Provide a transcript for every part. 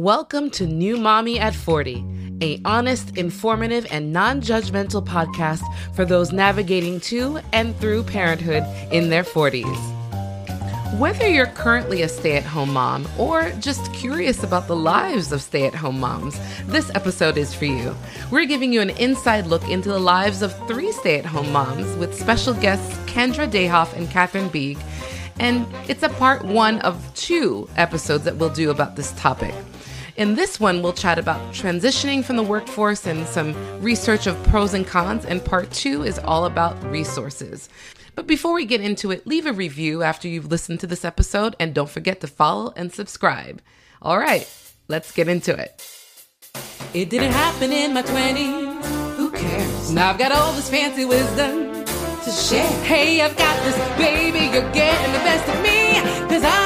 Welcome to New Mommy at 40, a honest, informative, and non-judgmental podcast for those navigating to and through parenthood in their 40s. Whether you're currently a stay at home mom or just curious about the lives of stay at home moms, this episode is for you. We're giving you an inside look into the lives of three stay at home moms with special guests Kendra Dayhoff and Cathryn Bieg. And it's a part one of two episodes that we'll do about this topic. In this one, we'll chat about transitioning from the workforce and some research of pros and cons, and part two is all about resources. But before we get into it, leave a review after you've listened to this episode, and don't forget to follow and subscribe. All right, let's get into it. It didn't happen in my 20s. Who cares? Now I've got all this fancy wisdom to share. Hey, I've got this baby, you're getting the best of me, cause I'm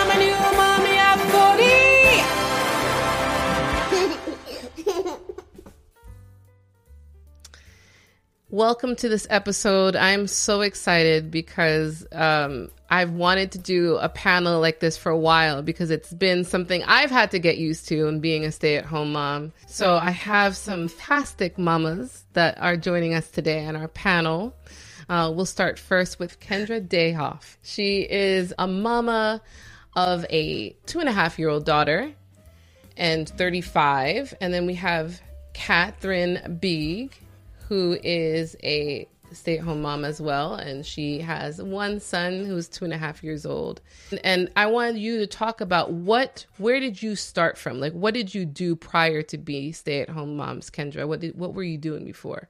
Welcome to this episode. I'm so excited because um, I've wanted to do a panel like this for a while because it's been something I've had to get used to in being a stay at home mom. So I have some fantastic mamas that are joining us today on our panel. Uh, we'll start first with Kendra Dayhoff. She is a mama of a two and a half year old daughter and 35. And then we have Cathryn Bieg, who is a stay at home mom as well. And she has one son who's two and a half years old. And I wanted you to talk about what, where did you start from? Like, what did you do prior to be stay at home moms, Kendra? What did, what were you doing before?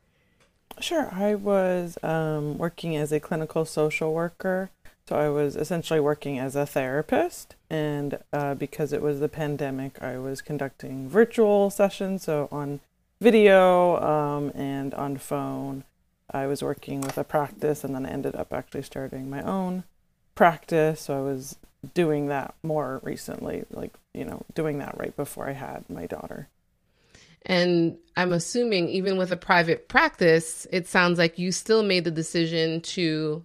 Sure. I was um, working as a clinical social worker. So I was essentially working as a therapist. And uh, because it was the pandemic, I was conducting virtual sessions. So on video um, and on phone. I was working with a practice and then I ended up actually starting my own practice. So I was doing that more recently, like, you know, doing that right before I had my daughter. And I'm assuming, even with a private practice, it sounds like you still made the decision to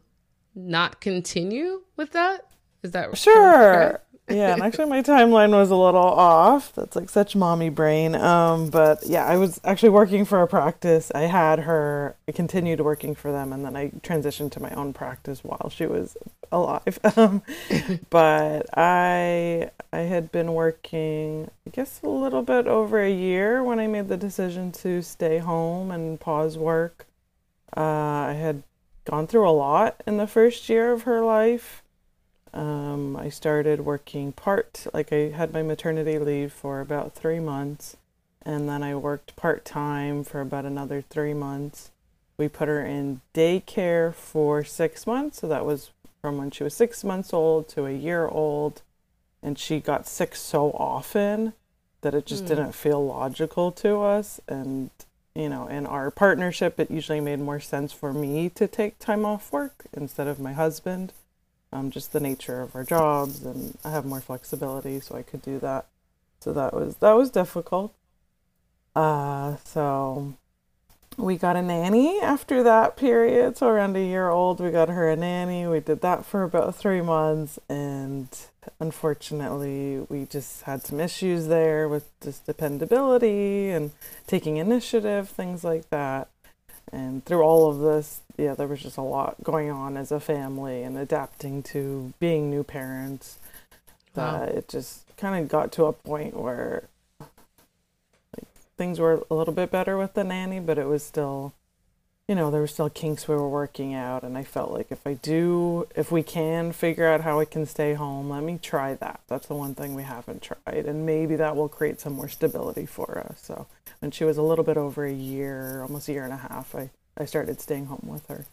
not continue with that. Is that sure? Yeah, and actually my timeline was a little off. That's like such mommy brain. Um, but yeah, I was actually working for a practice. I had her. I continued working for them, and then I transitioned to my own practice while she was alive. Um, but I I had been working, I guess, a little bit over a year when I made the decision to stay home and pause work. Uh, I had gone through a lot in the first year of her life um, I started working part, like I had my maternity leave for about three months, and then I worked part time for about another three months. We put her in daycare for six months, so that was from when she was six months old to a year old, and she got sick so often that it just mm. didn't feel logical to us. And you know, in our partnership, it usually made more sense for me to take time off work instead of my husband um, just the nature of our jobs, and I have more flexibility, so I could do that. So that was that was difficult. Uh, so we got a nanny after that period. So around a year old, we got her a nanny. We did that for about three months, and unfortunately, we just had some issues there with just dependability and taking initiative, things like that. And through all of this, yeah, there was just a lot going on as a family and adapting to being new parents. That wow. it just kind of got to a point where like, things were a little bit better with the nanny, but it was still, you know, there were still kinks we were working out. And I felt like if I do, if we can figure out how I can stay home, let me try that. That's the one thing we haven't tried. And maybe that will create some more stability for us. So when she was a little bit over a year, almost a year and a half, I I started staying home with her.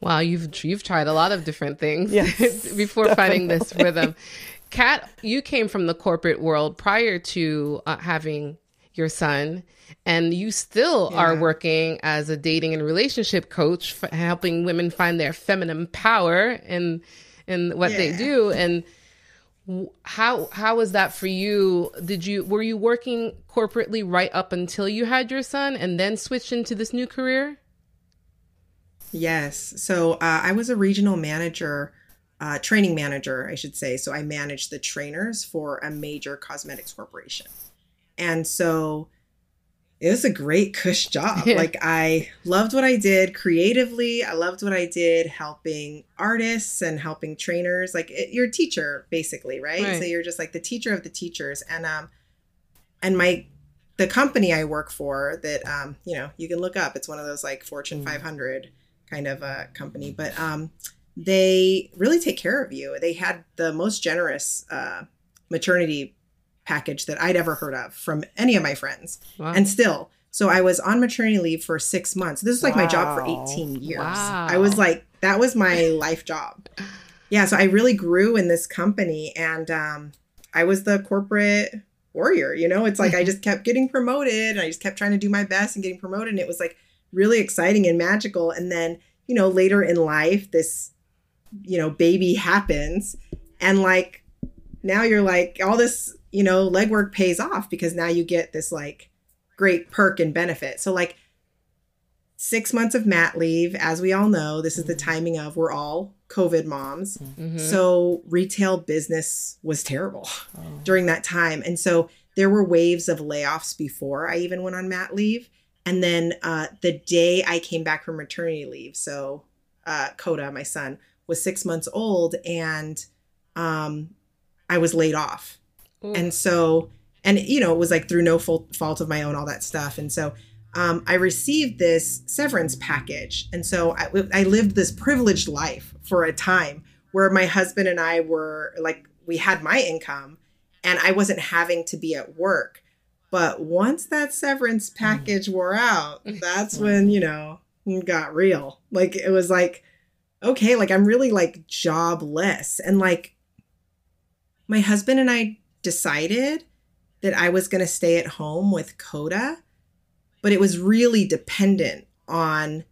Wow, you've you've tried a lot of different things yes, before definitely. finding this rhythm. Kat, you came from the corporate world prior to uh, having your son, and you still yeah. are working as a dating and relationship coach, helping women find their feminine power in in what yeah. they do. And how how was that for you? Did you were you working corporately right up until you had your son, and then switched into this new career? Yes. So uh, I was a regional manager, uh, training manager, I should say. So I managed the trainers for a major cosmetics corporation. And so it was a great cush job. like I loved what I did creatively. I loved what I did helping artists and helping trainers. Like it, you're a teacher basically, right? right? So you're just like the teacher of the teachers. And um and my the company I work for that um you know, you can look up. It's one of those like Fortune mm. 500 kind of a company, but um they really take care of you. They had the most generous uh maternity package that I'd ever heard of from any of my friends. Wow. And still, so I was on maternity leave for six months. This is like wow. my job for 18 years. Wow. I was like, that was my life job. Yeah. So I really grew in this company and um, I was the corporate warrior. You know, it's like I just kept getting promoted and I just kept trying to do my best and getting promoted. And it was like really exciting and magical. And then, you know, later in life, this, you know, baby happens. And like, now you're like, all this you know, legwork pays off because now you get this like great perk and benefit. So like six months of mat leave, as we all know, this is the mm-hmm. timing of we're all COVID moms. Mm-hmm. So retail business was terrible oh. during that time. And so there were waves of layoffs before I even went on mat leave. And then uh, the day I came back from maternity leave, so uh, Coda, my son, was six months old, and um, I was laid off. Ooh. And so, and you know, it was like through no fault of my own, all that stuff. And so, um, I received this severance package. And so I, I lived this privileged life for a time where my husband and I were like, we had my income and I wasn't having to be at work. But once that severance mm. package wore out, that's when, you know, got real. Like it was like, okay, like I'm really like jobless. And like my husband and I decided that I was going to stay at home with Coda, but it was really dependent on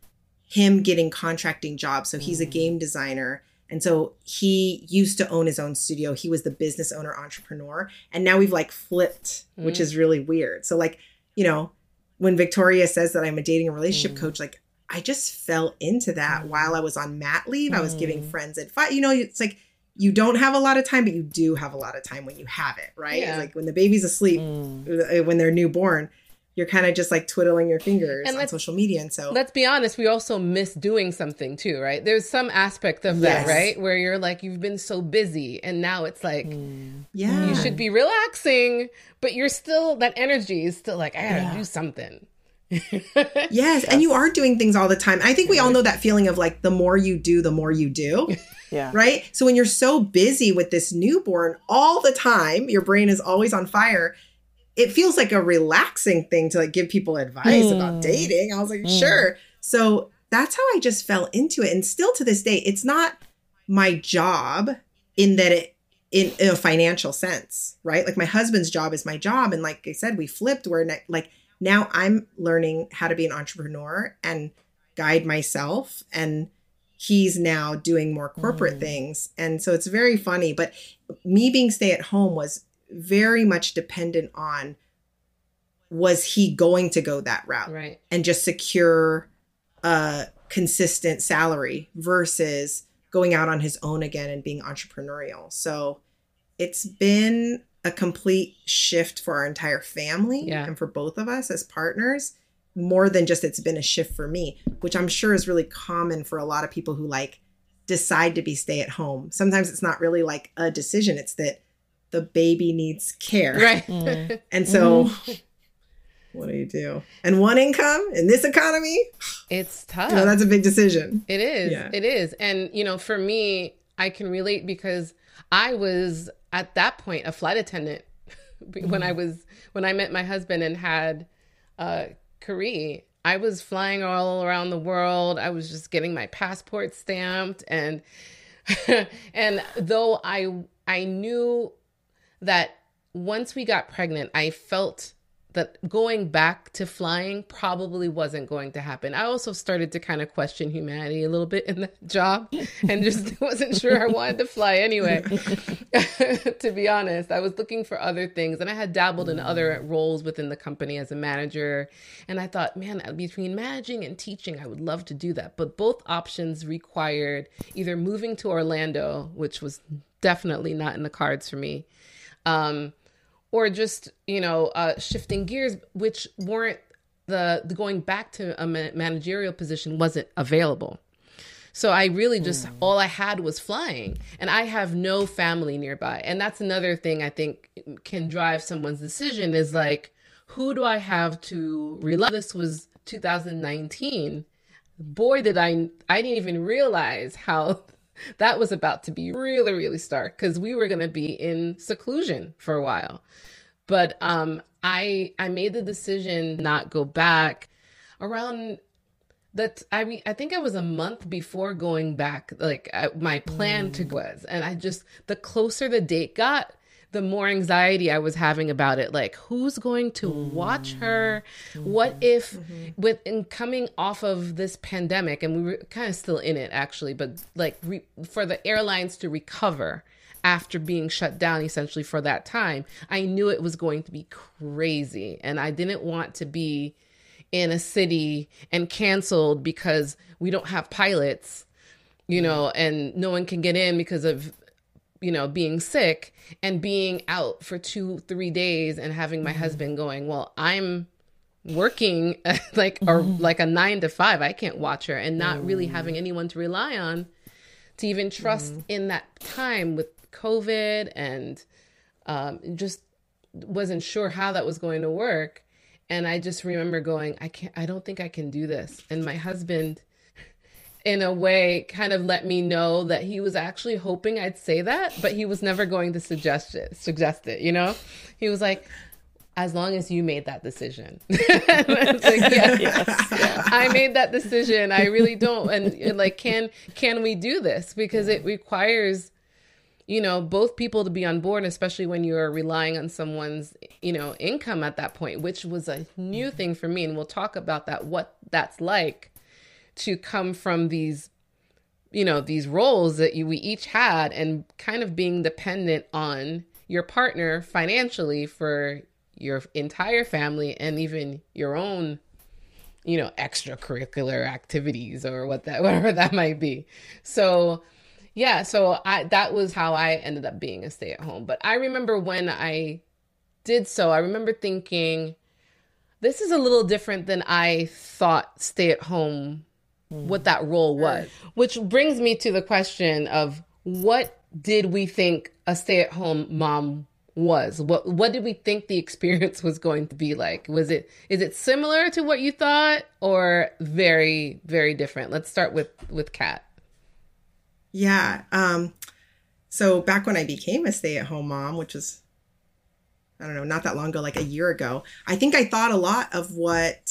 him getting contracting jobs. So he's a mm. game designer. And so he used to own his own studio. He was the business owner entrepreneur. And now we've like flipped, mm. which is really weird. So, like, you know, when Victoria says that I'm a dating and relationship mm. coach, like, I just fell into that mm. while I was on mat leave. I was giving mm. friends advice. You know, it's like you don't have a lot of time, but you do have a lot of time when you have it, right? Yeah. Like when the baby's asleep, mm. when they're newborn, you're kind of just like twiddling your fingers and on social media. And so let's be honest, we also miss doing something too, right? There's some aspect of that, right? Where you're like, you've been so busy and now it's like, mm. yeah, you should be relaxing, but you're still, that energy is still like, I gotta yeah. do something. yes, and you are doing things all the time. I think we all know that feeling of like the more you do, the more you do. Yeah. Right? So when you're so busy with this newborn all the time, your brain is always on fire. It feels like a relaxing thing to like give people advice mm. about dating. I was like, mm. sure. So that's how I just fell into it. And still to this day, it's not my job in that it in, in a financial sense, right? Like my husband's job is my job. And like I said, we flipped where ne- like now I'm learning how to be an entrepreneur and guide myself and he's now doing more corporate mm. things. And so it's very funny. But me being stay at home was very much dependent on was he going to go that route right. and just secure a consistent salary versus going out on his own again and being entrepreneurial. So it's been a complete shift for our entire family yeah. and for both of us as partners more than just it's been a shift for me, which I'm sure is really common for a lot of people who like decide to be stay at home. Sometimes it's not really like a decision, it's that the baby needs care. Right. Mm. and so mm-hmm. what do you do? And one income in this economy? It's tough. You know, that's a big decision. It is. Yeah. It is. And you know, for me, I can relate because I was at that point a flight attendant when I mm. was when I met my husband and had uh Career. I was flying all around the world. I was just getting my passport stamped and and though I I knew that once we got pregnant, I felt that going back to flying probably wasn't going to happen. I also started to kind of question humanity a little bit in that job and just wasn't sure I wanted to fly anyway. to be honest, I was looking for other things and I had dabbled in other roles within the company as a manager. And I thought, man, between managing and teaching, I would love to do that. But both options required either moving to Orlando, which was definitely not in the cards for me. Um, or just you know uh, shifting gears, which weren't the, the going back to a managerial position wasn't available. So I really just mm. all I had was flying, and I have no family nearby, and that's another thing I think can drive someone's decision is like, who do I have to rely? This was 2019. Boy, did I I didn't even realize how that was about to be really really stark because we were going to be in seclusion for a while. But um, I I made the decision not go back around that I mean I think it was a month before going back like I, my plan mm. to was and I just the closer the date got the more anxiety I was having about it like who's going to watch her what if mm-hmm. with in coming off of this pandemic and we were kind of still in it actually but like re, for the airlines to recover after being shut down essentially for that time I knew it was going to be crazy and I didn't want to be in a city and canceled because we don't have pilots, you know, and no one can get in because of, you know, being sick and being out for two, three days and having my mm-hmm. husband going, well, I'm working like or mm-hmm. like a nine to five. I can't watch her and not mm-hmm. really having anyone to rely on to even trust mm-hmm. in that time with COVID and um, just wasn't sure how that was going to work and I just remember going, I can't, I don't think I can do this. And my husband, in a way, kind of let me know that he was actually hoping I'd say that, but he was never going to suggest it. Suggest it, you know. He was like, as long as you made that decision. like, yeah, yes, yeah. I made that decision. I really don't. And, and like, can can we do this? Because it requires you know both people to be on board especially when you're relying on someone's you know income at that point which was a new thing for me and we'll talk about that what that's like to come from these you know these roles that you, we each had and kind of being dependent on your partner financially for your entire family and even your own you know extracurricular activities or what that whatever that might be so yeah, so I that was how I ended up being a stay at home. But I remember when I did so, I remember thinking this is a little different than I thought stay at home what that role was. Which brings me to the question of what did we think a stay at home mom was? What what did we think the experience was going to be like? Was it is it similar to what you thought or very very different? Let's start with with Kat. Yeah. Um, so back when I became a stay at home mom, which is I don't know, not that long ago, like a year ago, I think I thought a lot of what,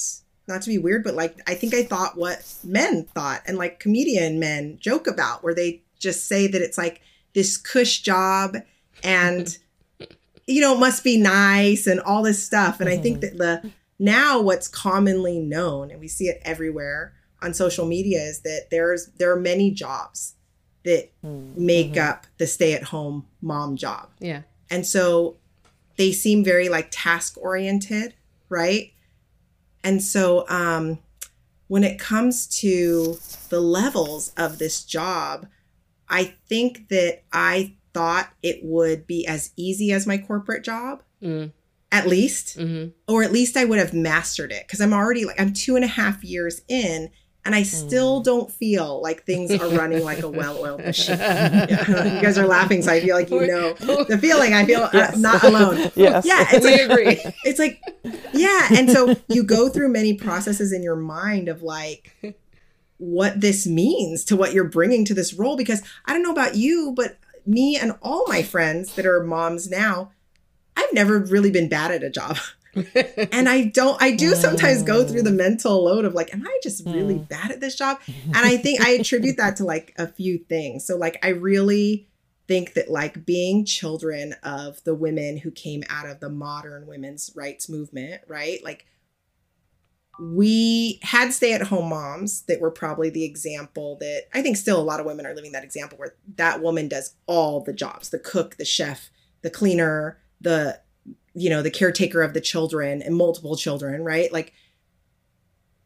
not to be weird, but like, I think I thought what men thought and like comedian men joke about, where they just say that it's like this cush job and, you know, must be nice and all this stuff. And mm-hmm. I think mm-hmm. that the, now what's commonly known, and we see it everywhere on social media, is that there's, there are many jobs that mm-hmm. make up the stay at home mom job. Yeah. And so they seem very like task oriented, right? And so um, when it comes to the levels of this job, I think that I thought it would be as easy as my corporate job. Mm. At least, mm-hmm. or at least I would have mastered it because I'm already like, I'm two and a half years in and I still mm. don't feel like things are running like a well-oiled machine. Yeah. you guys are laughing, so I feel like you know the feeling. I feel uh, yes. uh, not alone. Yes, yeah, it's we like, agree. It's like, yeah, and so you go through many processes in your mind of like what this means to what you're bringing to this role. Because I don't know about you, but me and all my friends that are moms now, I've never really been bad at a job. And I don't, I do sometimes go through the mental load of like, am I just really bad at this job? And I think I attribute that to like a few things. So, like, I really think that like being children of the women who came out of the modern women's rights movement, right? Like, we had stay at home moms that were probably the example that I think still a lot of women are living that example where that woman does all the jobs the cook, the chef, the cleaner, the you know the caretaker of the children and multiple children right like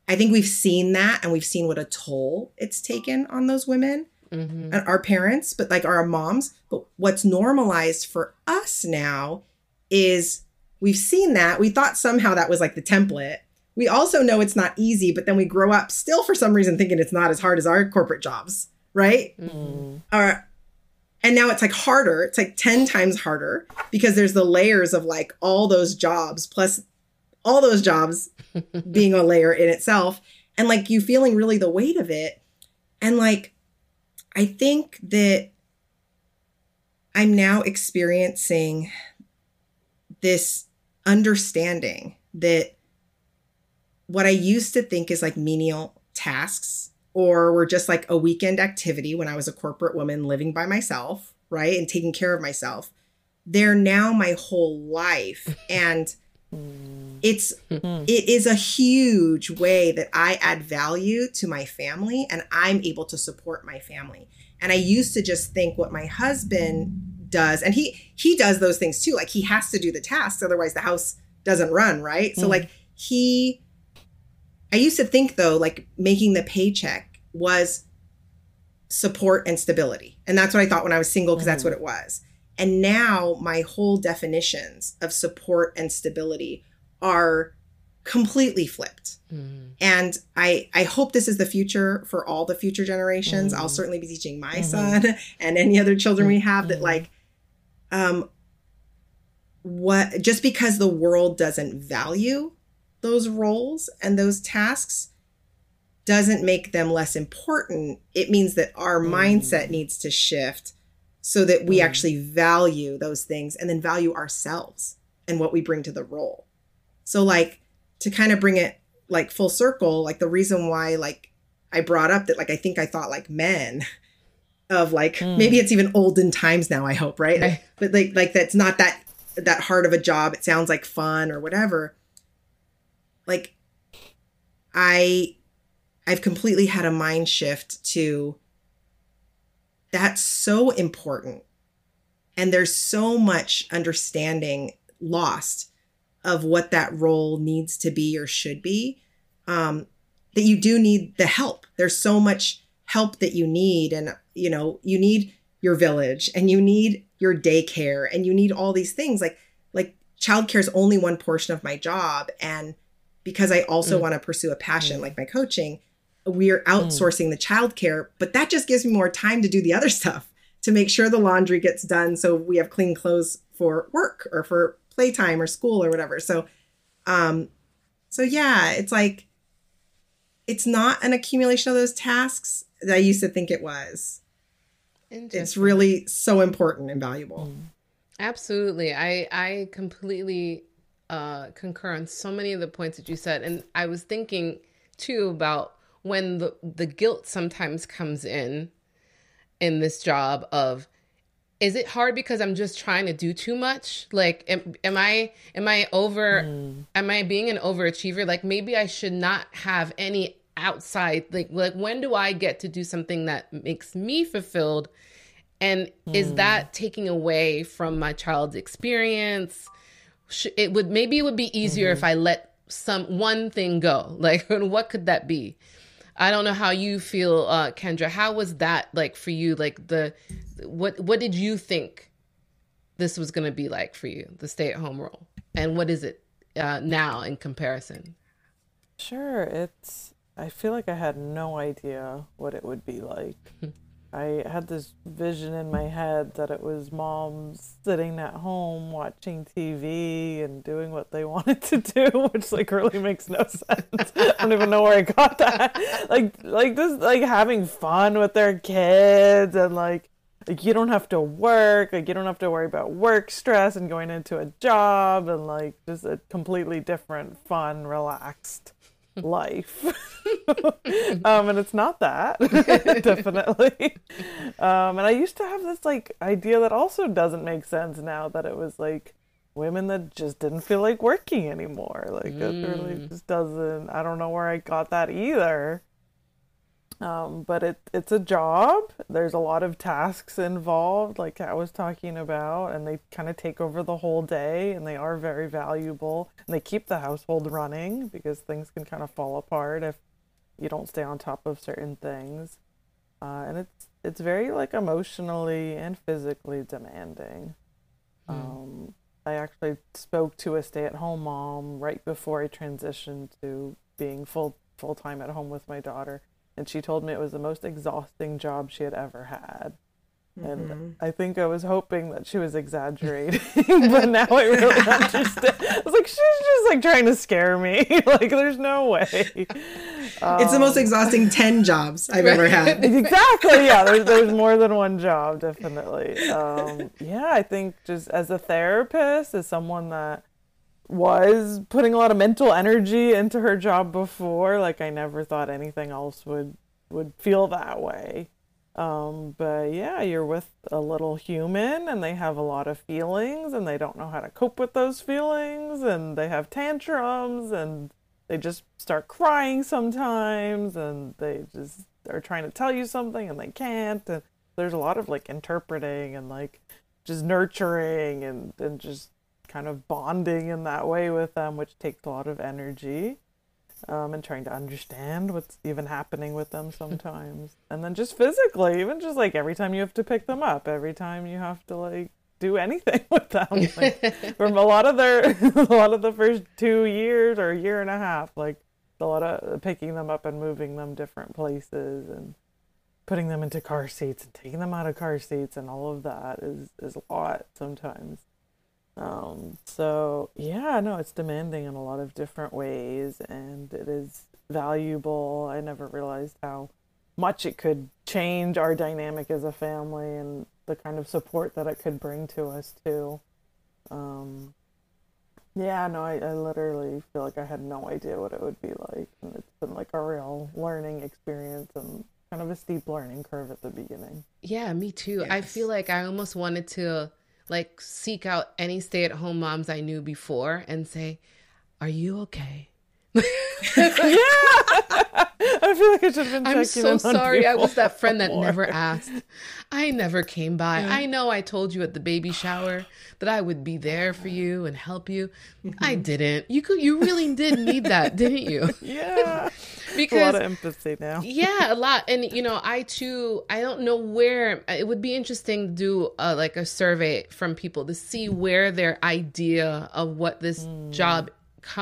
i think we've seen that and we've seen what a toll it's taken on those women mm-hmm. and our parents but like our moms but what's normalized for us now is we've seen that. We thought somehow that was like the template. We also know it's not easy, but then we grow up still for some reason thinking it's not as hard as our corporate jobs, right? Mm. Or, and now it's like harder. It's like 10 times harder because there's the layers of like all those jobs plus all those jobs being a layer in itself and like you feeling really the weight of it. And like, I think that I'm now experiencing this understanding that what I used to think is like menial tasks or were just like a weekend activity when I was a corporate woman living by myself, right? And taking care of myself. They're now my whole life. And it's hmm. it is a huge way that I add value to my family and I'm able to support my family. And I used to just think what my husband does and he he does those things too. Like he has to do the tasks otherwise the house doesn't run, right? So hmm. like he I used to think though like making the paycheck was support and stability. And that's what I thought when I was single because mm. that's what it was. And now my whole definitions of support and stability are completely flipped. Mm. And I I hope this is the future for all the future generations. Mm. I'll certainly be teaching my mm-hmm. son and any other children we have that mm-hmm. like um what just because the world doesn't value those roles and those tasks doesn't make them less important. It means that our mm. mindset needs to shift so that we mm. actually value those things and then value ourselves and what we bring to the role. So like to kind of bring it like full circle, like the reason why like I brought up that like I think I thought like men of like mm. maybe it's even olden times now, I hope, right? Okay. But like like that's not that that hard of a job. It sounds like fun or whatever. Like I I've completely had a mind shift to that's so important. And there's so much understanding lost of what that role needs to be or should be um, that you do need the help. There's so much help that you need. And, you know, you need your village and you need your daycare and you need all these things. Like, like childcare is only one portion of my job. And because I also mm. want to pursue a passion mm. like my coaching, we're mm. outsourcing mm. the childcare, but that just gives me more time to do the other stuff to make sure the laundry gets done so we have clean clothes for work or for playtime or school or whatever. So um so yeah, it's like it's not an accumulation of those tasks that I used to think it was. It's really so important and valuable. Mm. Absolutely. I I completely uh concur on so many of the points that you said. And I was thinking too about when the the guilt sometimes comes in in this job of is it hard because i'm just trying to do too much? Like am, am i am i over mm. am i being an overachiever? Like maybe i should not have any outside like like when do i get to do something that makes me fulfilled? And mm. is that taking away from my child's experience it would maybe it would be easier mm-hmm. if i let some one thing go like what could that be I don't know how you feel, uh, Kendra. How was that like for you? Like the what what did you think this was going to be like for you, the stay at home role, and what is it uh, now in comparison? Sure, it's. I feel like I had no idea what it would be like. I had this vision in my head that it was moms sitting at home watching TV and doing what they wanted to do, which like really makes no sense. I don't even know where I got that. Like like just like having fun with their kids and like like you don't have to work, like you don't have to worry about work stress and going into a job and like just a completely different, fun, relaxed life. um, and it's not that, definitely. Um, and I used to have this like idea that also doesn't make sense now that it was like women that just didn't feel like working anymore. Like mm. it really just doesn't. I don't know where I got that either. Um, but it it's a job. There's a lot of tasks involved, like I was talking about, and they kind of take over the whole day, and they are very valuable. And they keep the household running because things can kind of fall apart if you don't stay on top of certain things. Uh, and it's it's very like emotionally and physically demanding. Hmm. Um, I actually spoke to a stay-at-home mom right before I transitioned to being full full time at home with my daughter, and she told me it was the most exhausting job she had ever had. And Mm-hmm. I think I was hoping that she was exaggerating, but now I really understand. I was like, she's just like trying to scare me. like, there's no way. it's the most exhausting 10 jobs I've ever had. exactly yeah there's, there's more than one job definitely um, yeah i think just as a therapist as someone that was putting a lot of mental energy into her job before. Like i never thought anything else would would feel that way. Um, but yeah you're with a little human and they have a lot of feelings and they don't know how to cope with those feelings and they have tantrums and they just start crying sometimes and they just are trying to tell you something and they can't. And there's a lot of like interpreting and like just nurturing and and just kind of bonding in that way with them which takes a lot of energy um, and trying to understand what's even happening with them sometimes. And then just physically even just like every time you have to pick them up every time you have to like do anything with them like, from a lot of their a lot of the first two years or a year and a half like a lot of picking them up and moving them different places and putting them into car seats and taking them out of car seats and all of that is is a lot sometimes um so yeah no it's demanding in a lot of different ways and it is valuable. I never realized how much it could change our dynamic as a family and the kind of support that it could bring to us too. Um yeah no I, I literally feel like i had no idea what it would be like and it's been like a real learning experience and kind of a steep learning curve at the beginning. Yeah, me too. I feel like I almost wanted to like seek out any stay-at-home moms I knew before and say, "Are you okay?" I feel like i should have been I'm so sorry. I was that friend that more. never asked. I never came by. I know I told you at the baby shower that I would be there for you and help you. I didn't. You could you really did need that, didn't you? yeah a lot Because of empathy now yeah a lot and you know i too i don't know where it would be interesting to do uh, like a survey from people to see where their idea of what this job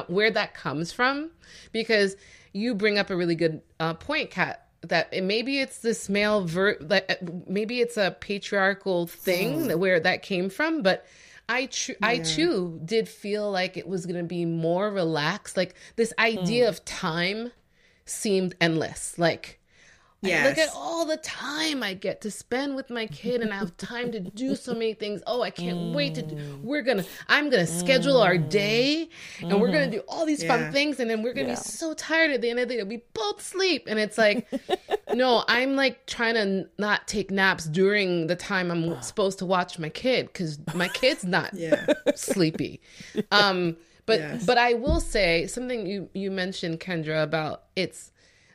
where that comes from because you bring up a really good uh, point kat that maybe it's this male ver like uh, maybe it's a patriarchal thing that where that came from but I tr- I too did feel like it was gonna be more relaxed. Like this idea of time seemed endless. Like I look at all the time I get to spend with my kid and I have time to do so many things. Oh, I can't wait to do mm. we're gonna I'm gonna schedule our mm. day and we're gonna mm-hmm. do all these Yeah. fun things and then we're gonna Yeah. be so tired at the end of the day. We both sleep. And it's like no, I'm like trying to not take naps during the time I'm supposed to watch my kid because my kid's not Yeah. sleepy. Um, but Yes. but I will say something you you mentioned, Kendra, about it's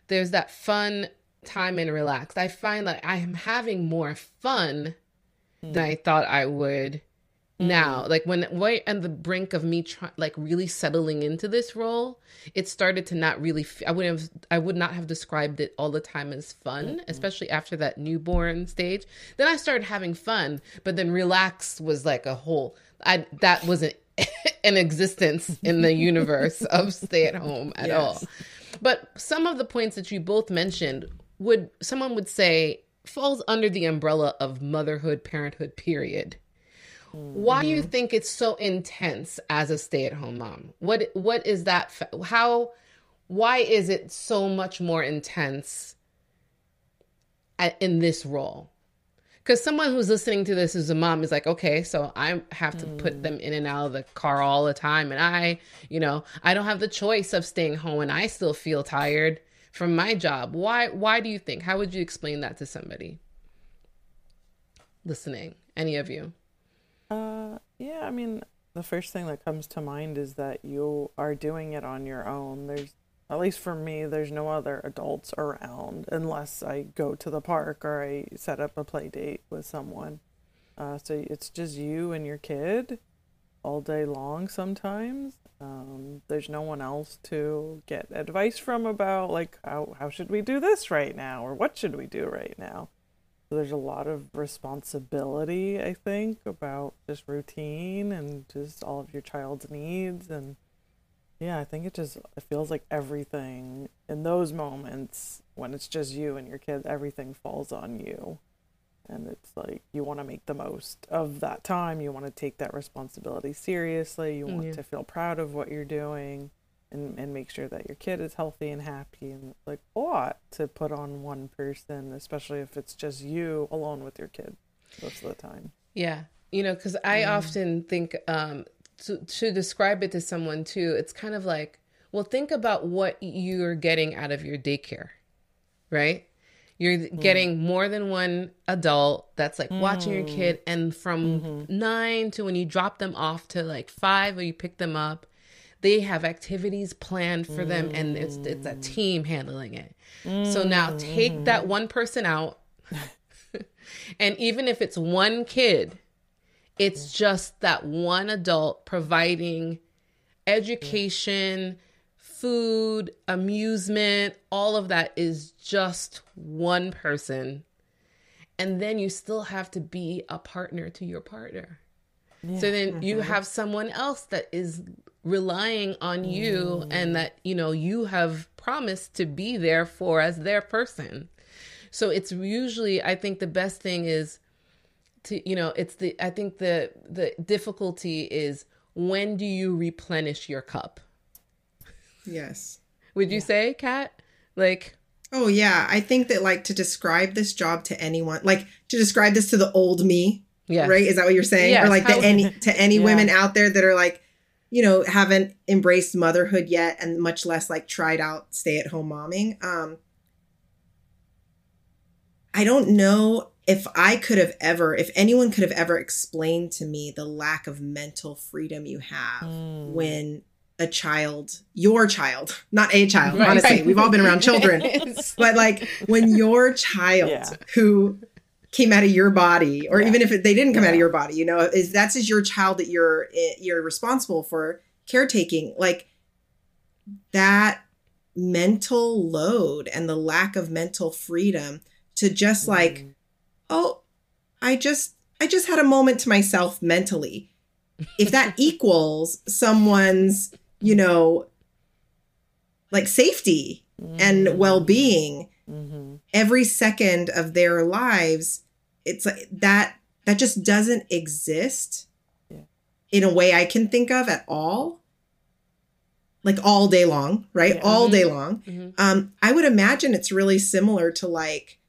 there's that fun time and relaxed. I find that I am having more fun than I thought I would mm-hmm. now. Like when we're on the brink of me try, like really settling into this role, it started to not really. F- I would have I would not have described it all the time as fun, mm-hmm. especially after that newborn stage. Then I started having fun, but then relax was like a whole. I that wasn't an existence in the universe of stay at home at Yes. all. But some of the points that you both mentioned would someone would say falls under the umbrella of motherhood, parenthood, period. Why do you mm-hmm. think it's so intense as a stay-at-home mom? What what is that how why is it so much more intense at, in this role? Because someone who's listening to this as a mom is like, okay, so I have to put mm. them in and out of the car all the time. And I, you know, I don't have the choice of staying home and I still feel tired from my job. Why, why do you think? How would you explain that to somebody listening? Any of you? Uh, yeah, I mean, the first thing that comes to mind is that you are doing it on your own. There's, at least for me, there's no other adults around unless I go to the park or I set up a play date with someone. Uh, so it's just you and your kid all day long sometimes. Um, there's no one else to get advice from about, like, how, how should we do this right now or what should we do right now? So there's a lot of responsibility, I think, about just routine and just all of your child's needs and yeah, I think it just it feels like everything in those moments when it's just you and your kids, everything falls on you. And it's like you want to make the most of that time. You want to take that responsibility seriously. You want Yeah. to feel proud of what you're doing and, and make sure that your kid is healthy and happy and like a lot to put on one person, especially if it's just you alone with your kid most of the time. Yeah. You know, because I often think um, to, to describe it to someone too, it's kind of like, well, think about what you're getting out of your daycare, right? You're mm. getting more than one adult that's like watching your mm. kid, and from mm-hmm. nine to when you drop them off to like five or you pick them up, they have activities planned for them, and it's it's a mm. team handling it. So now take that one person out, and even if it's one kid, it's just that one adult providing education, food, amusement, all of that is just one person. And then you still have to be a partner to your partner. So then you mm-hmm. have someone else that is relying on you and that, you know, you have promised to be there for as their person. So it's usually I think the best thing is to you know, it's the I think the the difficulty is when do you replenish your cup? Yes. Would you say, Kat? Like Oh yeah, I think that like to describe this job to anyone, like to describe this to the old me, yeah. right? Is that what you're saying? Yes, or like how- to any to any Yeah. women out there that are like, you know, haven't embraced motherhood yet and much less like tried out stay at home momming. Um I don't know if I could have ever, if anyone could have ever explained to me the lack of mental freedom you have Mm. when a child, your child, not a child, Right. honestly, we've all been around children, but like when your child Yeah. who came out of your body or Yeah. even if they didn't come out of your body you know is that's just your child that you're you're responsible for caretaking like that mental load and the lack of mental freedom to just mm. like oh i just i just had a moment to myself mentally if that equals someone's you know like safety and well-being Mm-hmm. every second of their lives it's like that that just doesn't exist Yeah. in a way i can think of at all like all day long right Yeah. all Mhm. day long Mhm. um i would imagine it's really similar to like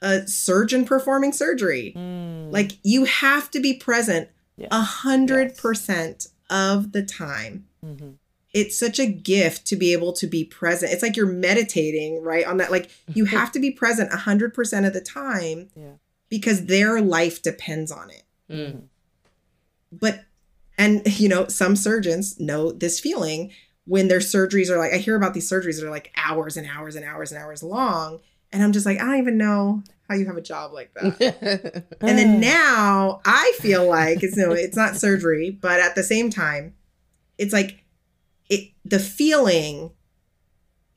a surgeon performing surgery Mm. like you have to be present a hundred percent of the time Mhm. it's such a gift to be able to be present. It's like you're meditating, right? On that, like you have to be present 100% of the time Yeah. because their life depends on it. Mm. But, and you know, some surgeons know this feeling when their surgeries are like, I hear about these surgeries that are like hours and hours and hours and hours long. And I'm just like, I don't even know how you have a job like that. And then now I feel like it's no, it's not surgery, but at the same time, it's like it the feeling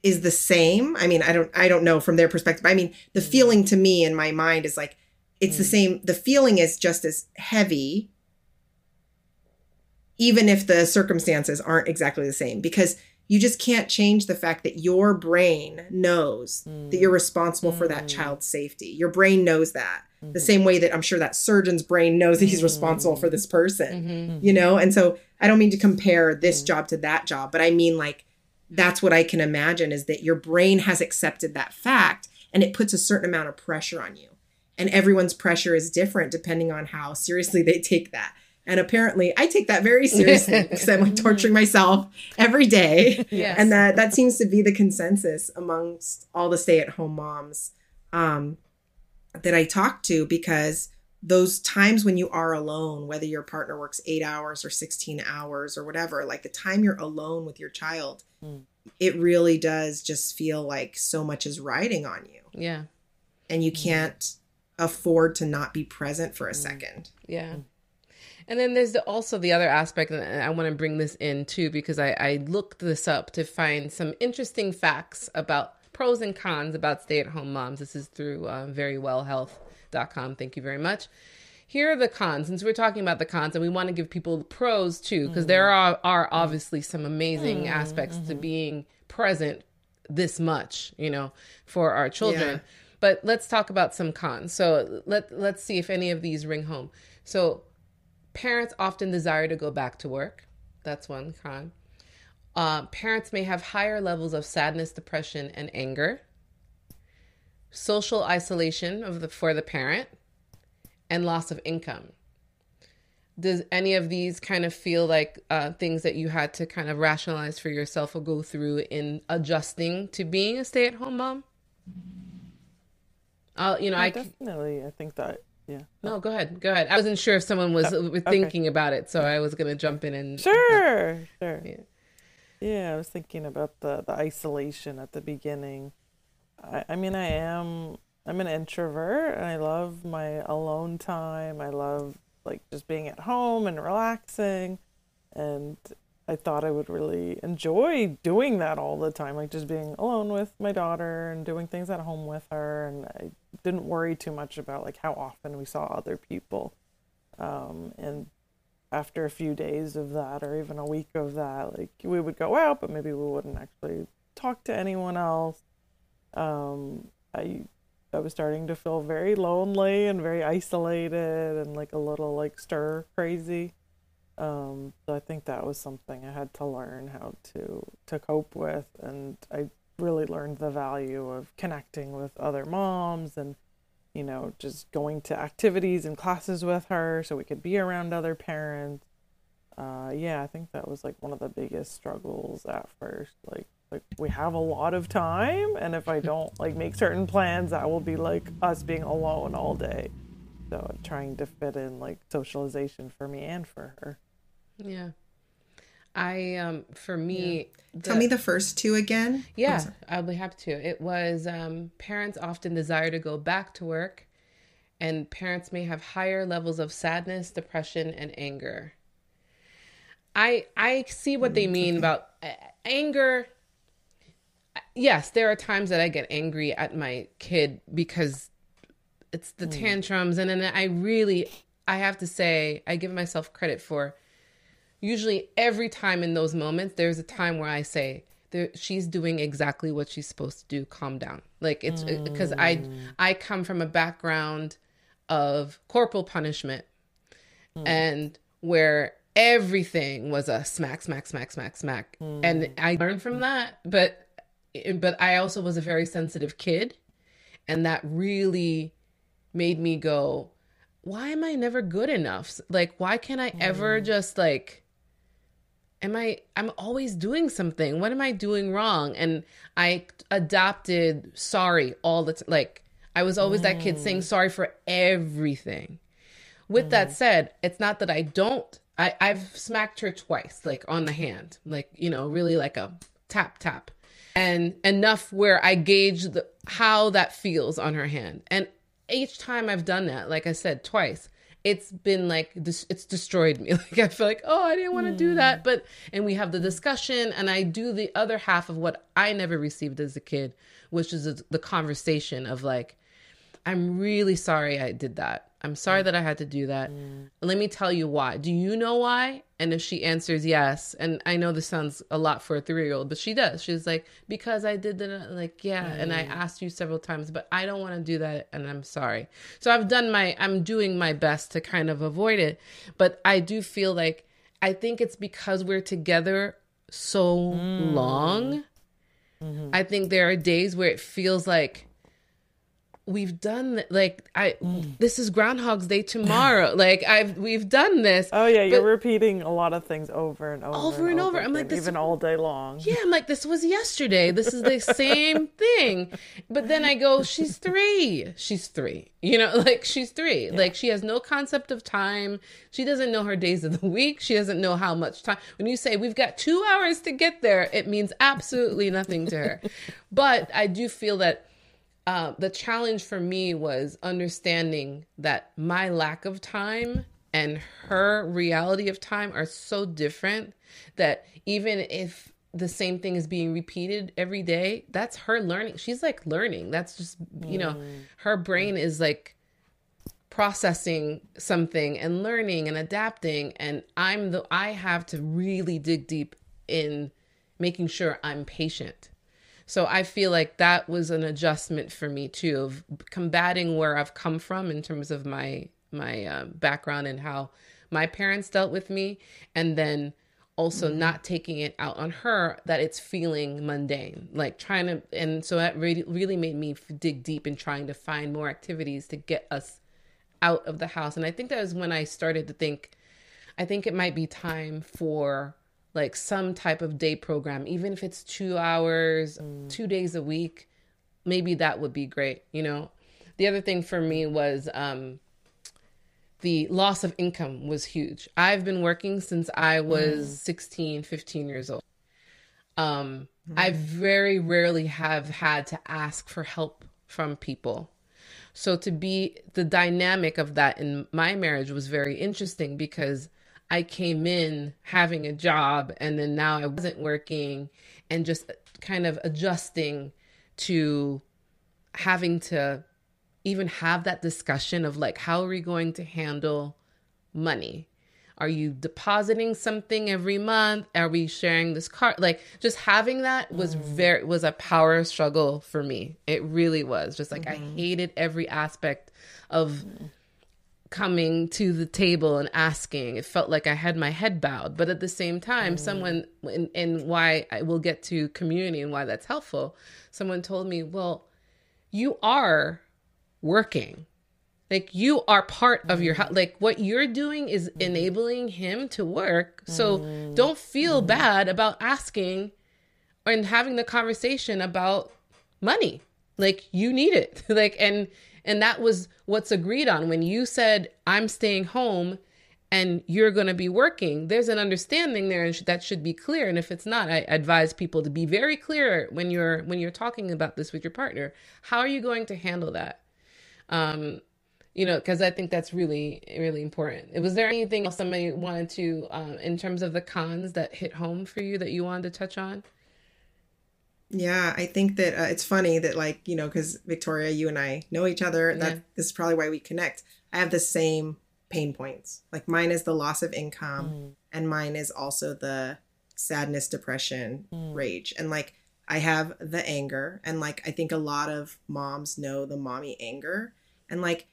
is the same. I mean, I don't I don't know from their perspective. I mean, the mm. feeling to me in my mind is like it's the mm. same. The feeling is just as heavy, even if the circumstances aren't exactly the same, because you just can't change the fact that your brain knows that you're mm. responsible for that mm. child's safety. Your brain knows that. The mm-hmm. same way that I'm sure that surgeon's brain knows that he's responsible for mm. this person, mm-hmm. you know? And so I don't mean to compare this job to that job, but I mean like that's what I can imagine is that your brain has accepted that fact and it puts a certain amount of pressure on you. And everyone's pressure is different depending on how seriously they take that. And apparently I take that very seriously because I'm like torturing myself every day. Yes. And that that seems to be the consensus amongst all the stay-at-home moms um, that I talk to because those times when you are alone, whether your partner works eight hours or 16 hours or whatever, like the time you're alone with your child, Mm. it really does just feel like so much is riding on you. yeah. And you can't afford to not be present for a Mm. second. Yeah. And then there's the, also the other aspect, and I want to bring this in too, because I, I looked this up to find some interesting facts about pros and cons about stay at home moms. This is through uh, verywellhealth.com. Thank you very much. Here are the cons, since we're talking about the cons, and we want to give people the pros too, because mm. there are, are obviously some amazing mm. aspects mm-hmm. to being present this much, you know, for our children. Yeah. But let's talk about some cons. So let let's see if any of these ring home. So parents often desire to go back to work. That's one con. Uh, parents may have higher levels of sadness, depression, and anger. Social isolation of the for the parent, and loss of income. Does any of these kind of feel like uh, things that you had to kind of rationalize for yourself or go through in adjusting to being a stay-at-home mom? Uh, you know, yeah, I definitely. I think that yeah. No, go ahead. Go ahead. I wasn't sure if someone was oh, thinking okay. about it, so I was going to jump in and. Sure, uh, sure. Yeah. yeah, I was thinking about the the isolation at the beginning. I, I mean, I am I'm an introvert, and I love my alone time. I love like just being at home and relaxing, and I thought I would really enjoy doing that all the time, like just being alone with my daughter and doing things at home with her. And I didn't worry too much about like how often we saw other people. Um, and after a few days of that, or even a week of that, like we would go out, but maybe we wouldn't actually talk to anyone else. Um, I I was starting to feel very lonely and very isolated and like a little like stir crazy. Um, so I think that was something I had to learn how to to cope with, and I really learned the value of connecting with other moms and you know just going to activities and classes with her so we could be around other parents. Uh, yeah, I think that was like one of the biggest struggles at first. Like like we have a lot of time, and if I don't like make certain plans, that will be like us being alone all day. So trying to fit in like socialization for me and for her. Yeah. I um for me yeah. the, Tell me the first two again. Yeah, I'll be happy to. It was um parents often desire to go back to work and parents may have higher levels of sadness, depression and anger. I I see what they mean about uh, anger. Yes, there are times that I get angry at my kid because it's the mm. tantrums and then I really I have to say I give myself credit for usually every time in those moments, there's a time where I say, she's doing exactly what she's supposed to do. Calm down. Like it's because mm. I I come from a background of corporal punishment, mm. and where everything was a smack, smack, smack, smack, smack, mm. and I learned from that. But but I also was a very sensitive kid, and that really made me go, why am I never good enough? Like why can't I ever mm. just like am I I'm always doing something. What am I doing wrong? And I adopted sorry all the time. Like I was always mm. that kid saying sorry for everything. With mm. that said, it's not that I don't I, I've smacked her twice, like on the hand, like, you know, really like a tap tap. And enough where I gauge the, how that feels on her hand. And each time I've done that, like I said, twice, it's been like this it's destroyed me. Like i feel like oh i didn't want to mm. do that. But and we have the discussion and i do the other half of what i never received as a kid which is the conversation of like i'm really sorry i did that I'm sorry that I had to do that. Let me tell you why. Do you know why? And if she answers yes, and I know this sounds a lot for a three year old, but she does. She's like, because I did that, like, yeah. And I asked you several times, but I don't want to do that, and I'm sorry. So I've done my, I'm doing my best to kind of avoid it. But I do feel like, I think it's because we're together so mm. long. Mm-hmm. I think there are days where it feels like, we've done like I mm. this is Groundhog's Day tomorrow. like I've we've done this. Oh yeah, you're repeating a lot of things over and over, over and, and over. I'm like this, even all day long. Yeah, I'm like this was yesterday. This is the same thing. But then I go, she's three. She's three. You know, like she's three. Yeah. Like she has no concept of time. She doesn't know her days of the week. She doesn't know how much time. When you say we've got two hours to get there, it means absolutely nothing to her. but I do feel that uh, the challenge for me was understanding that my lack of time and her reality of time are so different that even if the same thing is being repeated every day, that's her learning. She's like learning. That's just, you know, Mm. her brain is like processing something and learning and adapting and I'm the I have to really dig deep in making sure I'm patient. So I feel like that was an adjustment for me too of combating where I've come from in terms of my my uh, background and how my parents dealt with me and then also not taking it out on her that it's feeling mundane like trying to and so that really really made me dig deep in trying to find more activities to get us out of the house. And i think that was when i started to think i think it might be time for like some type of day program even if it's 2 hours 2 days a week maybe that would be great you know the other thing for me was um the loss of income was huge. I've been working since I was 16, 15 years old. Um, I very rarely have had to ask for help from people. So to be the dynamic of that in my marriage was very interesting because I came in having a job and then now I wasn't working and just kind of adjusting to having to even have that discussion of like how are we going to handle money? Are you depositing something every month? Are we sharing this card like just having that was mm. very was a power struggle for me. It really was. Just like i mm-hmm. hated every aspect of mm. Coming to the table and asking. It felt like i had my head bowed but at the same time mm. someone and, and why i will get to community and why that's helpful someone told me well you are working. Like you are part of your mm. house like what you're doing is mm. enabling him to work. So don't feel bad about asking and having the conversation about money. Like you need it. Like and and that was what's agreed on. When you said i'm staying home and you're going to be working there's an understanding there and that should be clear. And if it's not i advise people to be very clear when you're when you're talking about this with your partner. How are you going to handle that? Um you know because i think that's really really important. Was there anything else somebody wanted to um, in terms of the cons that hit home for you that you wanted to touch on Yeah, I think that uh, it's funny that like you know because Victoria, you and I know each other. That Yeah. this is probably why we connect. I have the same pain points. Like mine is the loss of income, and mine is also the sadness, depression, rage, and like I have the anger, and like I think a lot of moms know the mommy anger, and like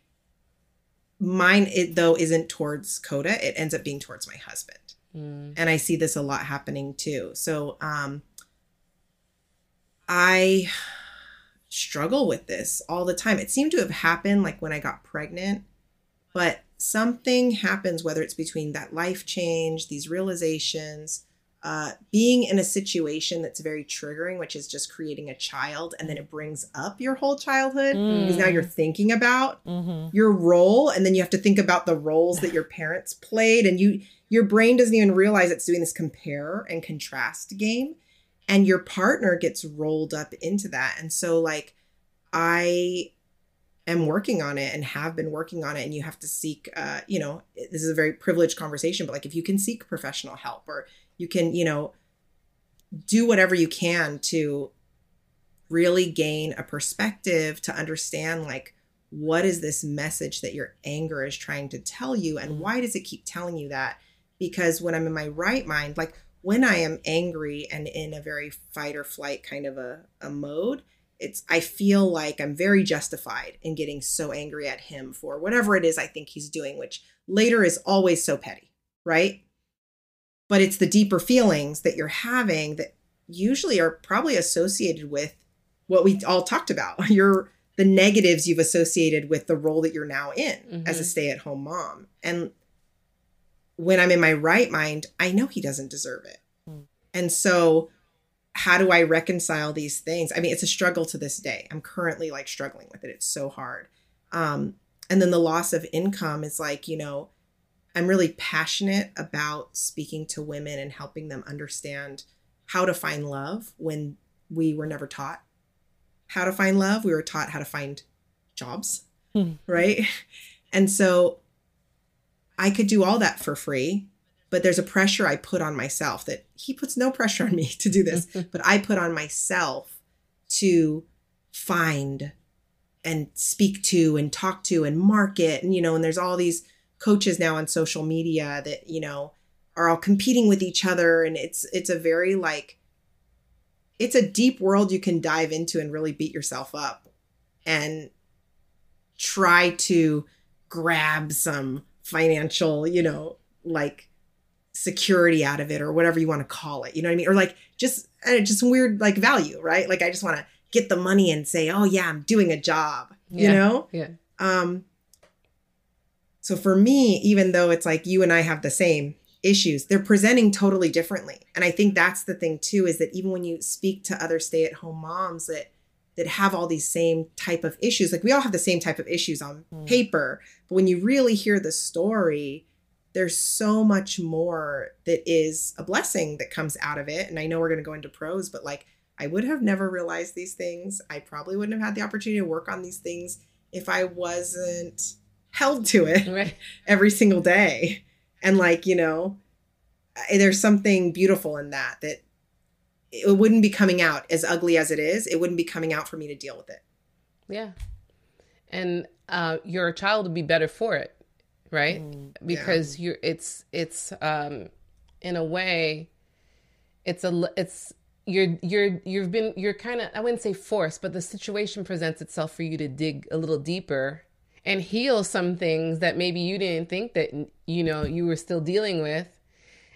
mine it though isn't towards Coda. It ends up being towards my husband Mm. and I see this a lot happening too. So um I struggle with this all the time. It seemed to have happened like when I got pregnant, but something happens whether it's between that life change, these realizations, uh, being in a situation that's very triggering, which is just creating a child, and then it brings up your whole childhood because now you're thinking about Mm-hmm. your role and then you have to think about the roles that your parents played and you your brain doesn't even realize it's doing this compare and contrast game and your partner gets rolled up into that. And so like i am working on it and have been working on it and you have to seek uh you know this is a very privileged conversation but like if you can seek professional help or you can you know do whatever you can to really gain a perspective to understand like what is this message that your anger is trying to tell you and why does it keep telling you that? Because when i'm in my right mind like when i am angry and in a very fight or flight kind of a, a mode it's i feel like i'm very justified in getting so angry at him for whatever it is i think he's doing which later is always so petty right? But it's the deeper feelings that you're having that usually are probably associated with what we all talked about. Your the negatives you've associated with the role that you're now in as a Mhm. stay-at-home mom. And when i'm in my right mind i know he doesn't deserve it. Mm. and so how do i reconcile these things? I mean it's a struggle to this day. I'm currently like struggling with it. It's so hard. Um and then the loss of income is like you know i'm really passionate about speaking to women and helping them understand how to find love when we were never taught how to find love. We were taught how to find jobs Hmm. right? And so i could do all that for free but there's a pressure I put on myself that he puts no pressure on me to do this, but I put on myself to find and speak to and talk to and market and you know and there's all these coaches now on social media that you know are all competing with each other. And it's it's a very like it's a deep world you can dive into and really beat yourself up and try to grab some financial you know like security out of it or whatever you want to call it you know what i mean or like just uh, just weird like value right like i just want to get the money and say oh yeah i'm doing a job you Yeah. know Yeah. um so for me even though it's like you and i have the same issues they're presenting totally differently and i think that's the thing too is that even when you speak to other stay-at-home moms that that have all these same type of issues. Like we all have the same type of issues on mm. paper but when you really hear the story there's so much more that is a blessing that comes out of it. And i know we're going to go into pros but like i would have never realized these things. I probably wouldn't have had the opportunity to work on these things if i wasn't held to it Right. every single day. And like you know there's something beautiful in that that it wouldn't be coming out as ugly as it is it wouldn't be coming out for me to deal with it Yeah. And uh, your child would be better for it, right? because you're it's it's um in a way it's a it's you're you're you've been you're kind of I wouldn't say forced, but the situation presents itself for you to dig a little deeper and heal some things that maybe you didn't think that you know you were still dealing with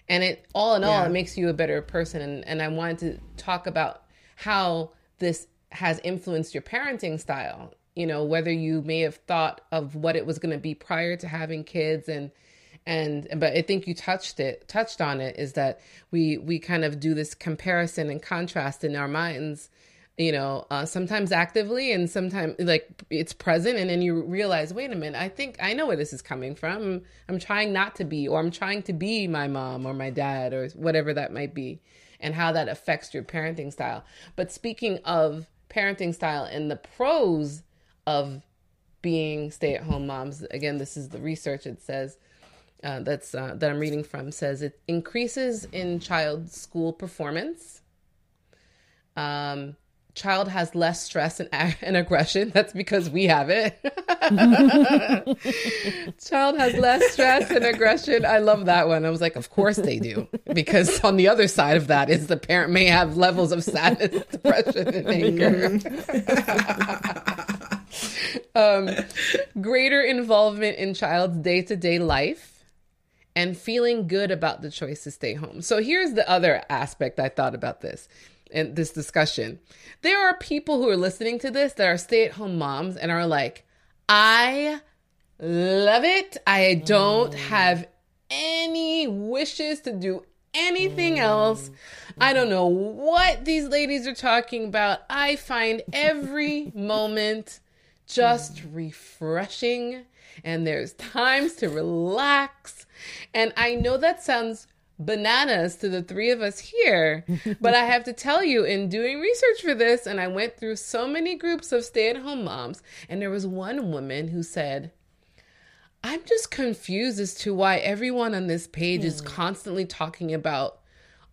and it all in all Yeah. it makes you a better person and, and i wanted to talk about how this has influenced your parenting style you know whether you may have thought of what it was going to be prior to having kids and and but i think you touched it touched on it is that we we kind of do this comparison and contrast in our minds you know uh, sometimes actively and sometimes like it's present. And then you realize wait a minute i think i know where this is coming from. I'm trying not to be or i'm trying to be my mom or my dad or whatever that might be and how that affects your parenting style. But speaking of parenting style and the pros of being stay-at-home moms again this is the research it says uh, that's uh, that i'm reading from says it increases in child school performance um, child has less stress and, ag- and aggression. That's because we have it. child has less stress and aggression. I love that one. I was like, of course they do. Because on the other side of that is the parent may have levels of sadness, depression, and anger. um, greater involvement in child's day to day life and feeling good about the choice to stay home. So here's the other aspect I thought about this and this discussion. There are people who are listening to this that are stay at home moms and are like, I love it. I don't mm. have any wishes to do anything else. I don't know what these ladies are talking about. I find every moment just refreshing and there's times to relax. And I know that sounds bananas to the three of us here, but I have to tell you, in doing research for this, and I went through so many groups of stay at home moms, and there was one woman who said, I'm just confused as to why everyone on this page is hmm. constantly talking about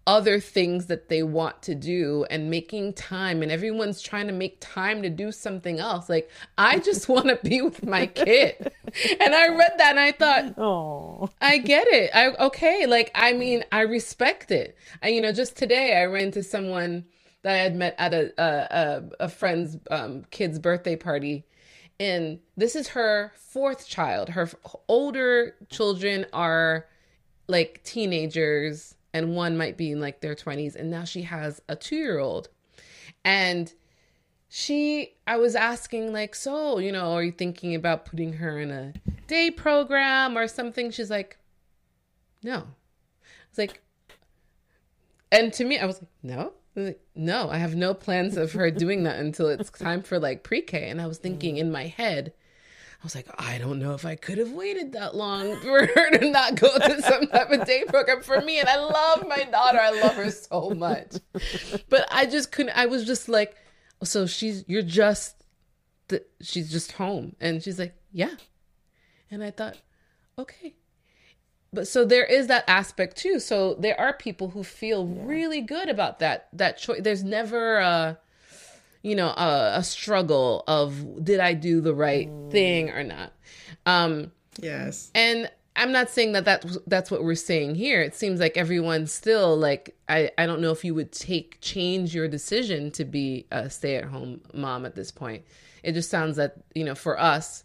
other things that they want to do and making time and everyone's trying to make time to do something else like i just want to be with my kid and i read that and i thought Oh, I get it. I okay. Like I mean, I respect it. I you know, just today I ran into someone that I had met at a a, a, a friend's um, kid's birthday party, and this is her fourth child. Her older children are like teenagers, and one might be in like their twenties, and now she has a two year old, and she i was asking like so you know are you thinking about putting her in a day program or something? She's like no. It's like and to me i was like no. I was like, no i have no plans of her doing that until it's time for like pre-k. And i was thinking mm. in my head I was like, I don't know if I could have waited that long for her to not go to some type of day program for me. And I love my daughter. I love her so much. But I just couldn't, I was just like, so she's, you're just, the, she's just home. And she's like, yeah. And I thought, okay. but so there is that aspect too. So there are people who feel yeah. really good about that that choice. There's never a you know a, a, struggle of did I do the right mm. thing or not. Um yes. And I'm not saying that that's that's what we're saying here. It seems like everyone's still like I I don't know if you would take change your decision to be a stay-at-home mom at this point. It just sounds that, you know, for us,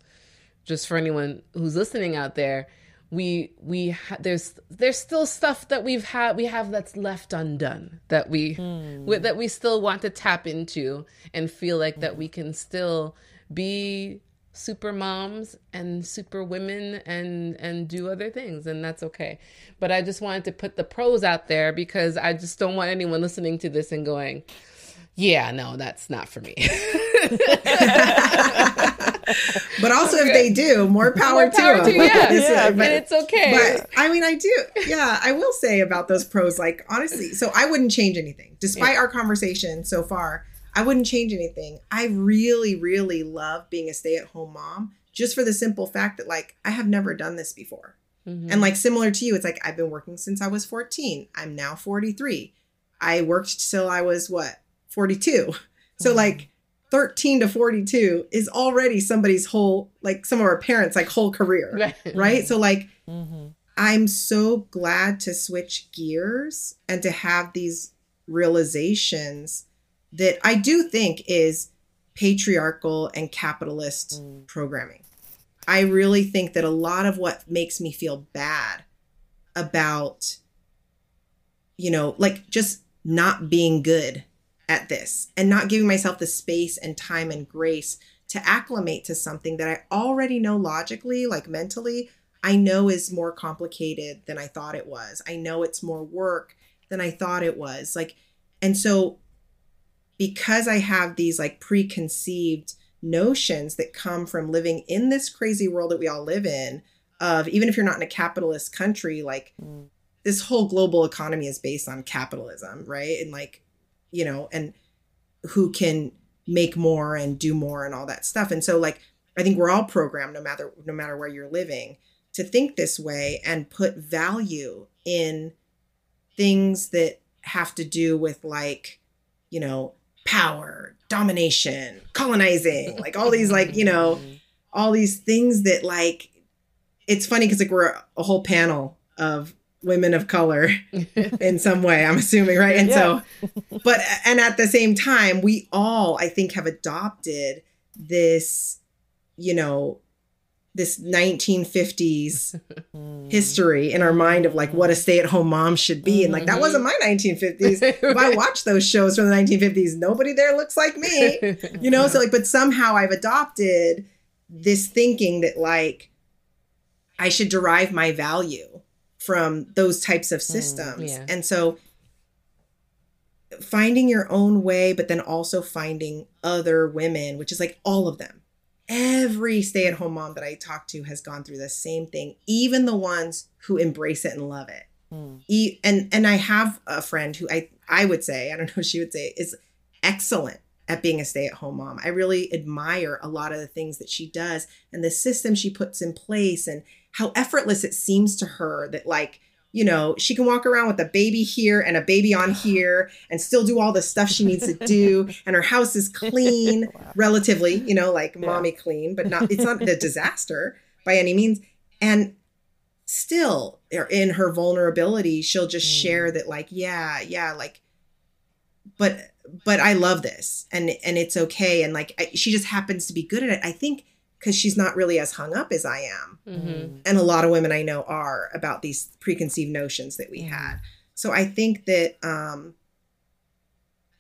just for anyone who's listening out there, we we ha- there's there's still stuff that we've had we have that's left undone that we, mm. we that we still want to tap into and feel like mm. that we can still be super moms and super women and and do other things and that's okay but i just wanted to put the pros out there because i just don't want anyone listening to this and going yeah no that's not for me but also okay. if they do more power, more power to, them yeah, yeah but, it's okay but i mean i do yeah i will say about those pros like honestly so i wouldn't change anything despite yeah. our conversation so far I wouldn't change anything. I really, really love being a stay at home mom just for the simple fact that, like, I have never done this before. Mm-hmm. And, like, similar to you, it's like I've been working since I was 14. I'm now 43. I worked till I was what, 42. So, like, 13 to 42 is already somebody's whole, like, some of our parents' like whole career. Right. right? So, like, mm-hmm. I'm so glad to switch gears and to have these realizations that I do think is patriarchal and capitalist mm. programming. I really think that a lot of what makes me feel bad about, you know, like just not being good at this and not giving myself the space and time and grace to acclimate to something that I already know logically, like mentally, I know is more complicated than I thought it was. I know it's more work than I thought it was. Like, and so because I have these like preconceived notions that come from living in this crazy world that we all live in of even if you're not in a capitalist country like mm. this whole global economy is based on capitalism right and like you know and who can make more and do more and all that stuff and so like i think we're all programmed no matter no matter where you're living to think this way and put value in things that have to do with like you know power, domination, colonizing, like all these like, you know, mm-hmm. all these things that like it's funny because like we're a whole panel of women of color in some way, I'm assuming, right? And yeah. so but and at the same time, we all I think have adopted this, you know, this 1950s history in our mind of like what a stay-at-home mom should be. And like that wasn't my mm-hmm. 1950s if i watch those shows from the 1950s nobody there looks like me you know? So like but somehow i've adopted this thinking that like i should derive my value from those types of mm, systems yeah. and so finding your own way but then also finding other women which is like all of them every stay at home mom that I talk to has gone through the same thing, even the ones who embrace it and love it. Mm. E- and and I have a friend who I I would say, I don't know she would say is excellent at being a stay at home mom. I really admire a lot of the things that she does and the system she puts in place and how effortless it seems to her that like you know, she can walk around with a baby here and a baby on here and still do all the stuff she needs to do. And her house is clean, wow. relatively, you know, like yeah. mommy clean, but not, it's not a disaster by any means. And still, in her vulnerability, she'll just mm. share that, like, yeah, yeah, like, but, but I love this and, and it's okay. And like, I, she just happens to be good at it. I think because she's not really as hung up as I am. Mm-hmm. And a lot of women I know are about these preconceived notions that we mm-hmm. had. So I think that um,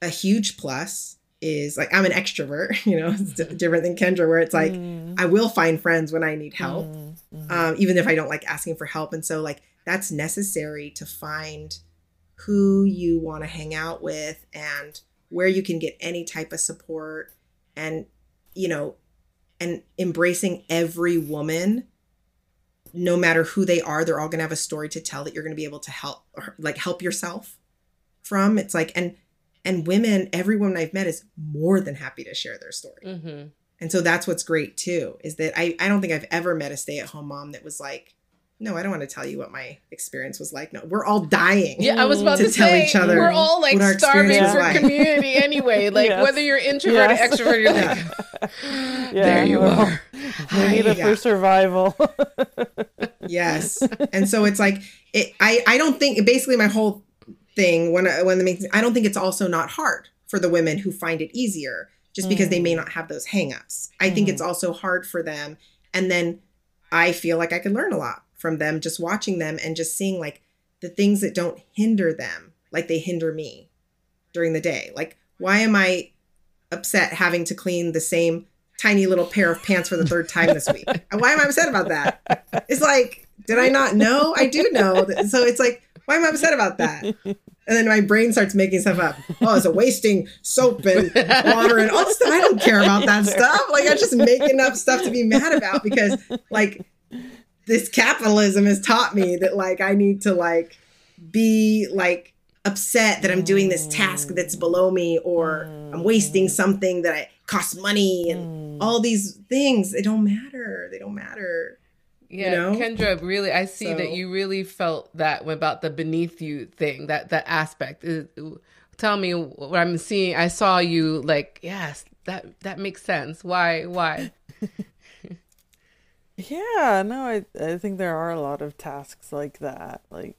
a huge plus is like I'm an extrovert, you know, it's different than Kendra, where it's like mm. I will find friends when I need help, mm-hmm. um, even if I don't like asking for help. And so, like, that's necessary to find who you want to hang out with and where you can get any type of support. And, you know, and embracing every woman no matter who they are they're all going to have a story to tell that you're going to be able to help like help yourself from it's like and and women every woman i've met is more than happy to share their story mm-hmm. and so that's what's great too is that I, I don't think i've ever met a stay-at-home mom that was like no, I don't want to tell you what my experience was like. No, we're all dying. Yeah, I was about to, to, tell say, each other we're all like what our starving for like. community anyway. Like Yes. whether you're introverted, Yes. extroverted, you're like, Yeah, there you we're are. We need it Yeah. for survival. yes and so it's like it, i i don't think basically my whole thing when I, when the main i don't think it's also not hard for the women who find it easier just because they may mm. not have those hangups i think it's mm. also hard for them and then i feel like i could learn a lot from them just watching them and just seeing like the things that don't hinder them like they hinder me during the day like why am i upset having to clean the same tiny little pair of pants for the third time this week why am i upset about that it's like, did I not know? I do know. So it's like, why am I upset about that? And then my brain starts making stuff up. Oh, it's a wasting soap and water and all this stuff. I don't care about that stuff. Like I'm just making up stuff to be mad about because like this capitalism has taught me that like I need to like be like upset that I'm doing this task that's mm. below me or I'm wasting mm. something that I costs money and mm. all these things. They don't matter. They don't matter. Yeah, know? Kendra, really, I see that you really felt that about the beneath you thing, that that aspect. Tell me what I'm seeing. I saw you like, yes, that that makes sense. Why? Why? Yeah, no, I I think there are a lot of tasks like that. Like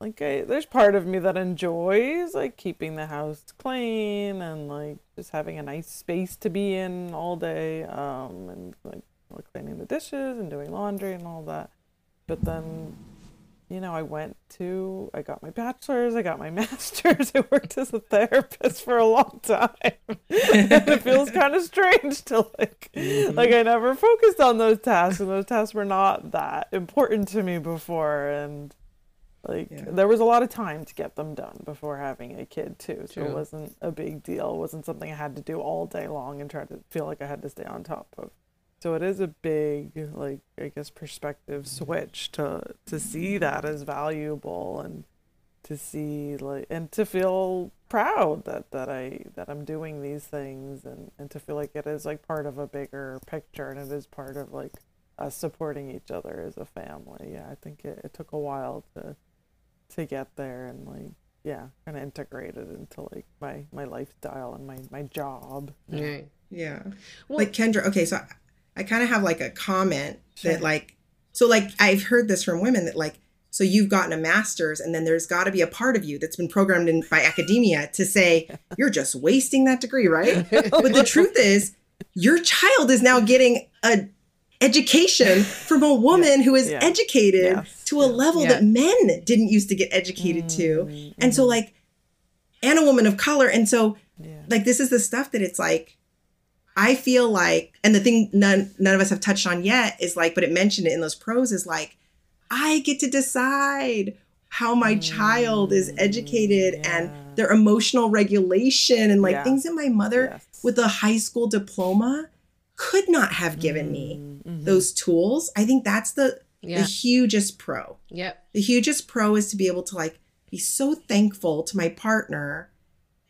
like I, there's part of me that enjoys like keeping the house clean and like just having a nice space to be in all day um and like cleaning the dishes and doing laundry and all that. But then you know, I went to I got my bachelor's, I got my master's, I worked as a therapist for a long time. and it feels mm-hmm. kind of strange to like mm-hmm. like I never focused on those tasks and those tasks were not that important to me before and like Yeah. there was a lot of time to get them done before having a kid too. So True. it wasn't a big deal. It wasn't something I had to do all day long and try to feel like I had to stay on top of. So it is a big like I guess perspective switch to to see that as valuable and to see like and to feel proud that that I that I'm doing these things and and to feel like it is like part of a bigger picture and it is part of like us supporting each other as a family. Yeah, I think it, it took a while to to get there and like yeah, kind of integrate it into like my my lifestyle and my my job. Yeah. Yeah. Well- like Kendra, okay, so I, kind of have like a comment Sure. that like so like I've heard this from women that like so you've gotten a master's and then there's got to be a part of you that's been programmed in by academia to say you're just wasting that degree, right? but the truth is your child is now getting a education from a woman who is Yeah. educated Yes. to a level Yeah. that men didn't used to get educated to. Mm, And so like and a woman of color and so Yeah. like this is the stuff that it's like I feel like and the thing none none of us have touched on yet is like but it mentioned it in those pros is like I get to decide how my child is educated Mm, yeah. and their emotional regulation and like Yeah. things that my mother Yes. with a high school diploma could not have given me Mhm. those tools. I think that's the the hugest pro Yep. the hugest pro is to be able to like be so thankful to my partner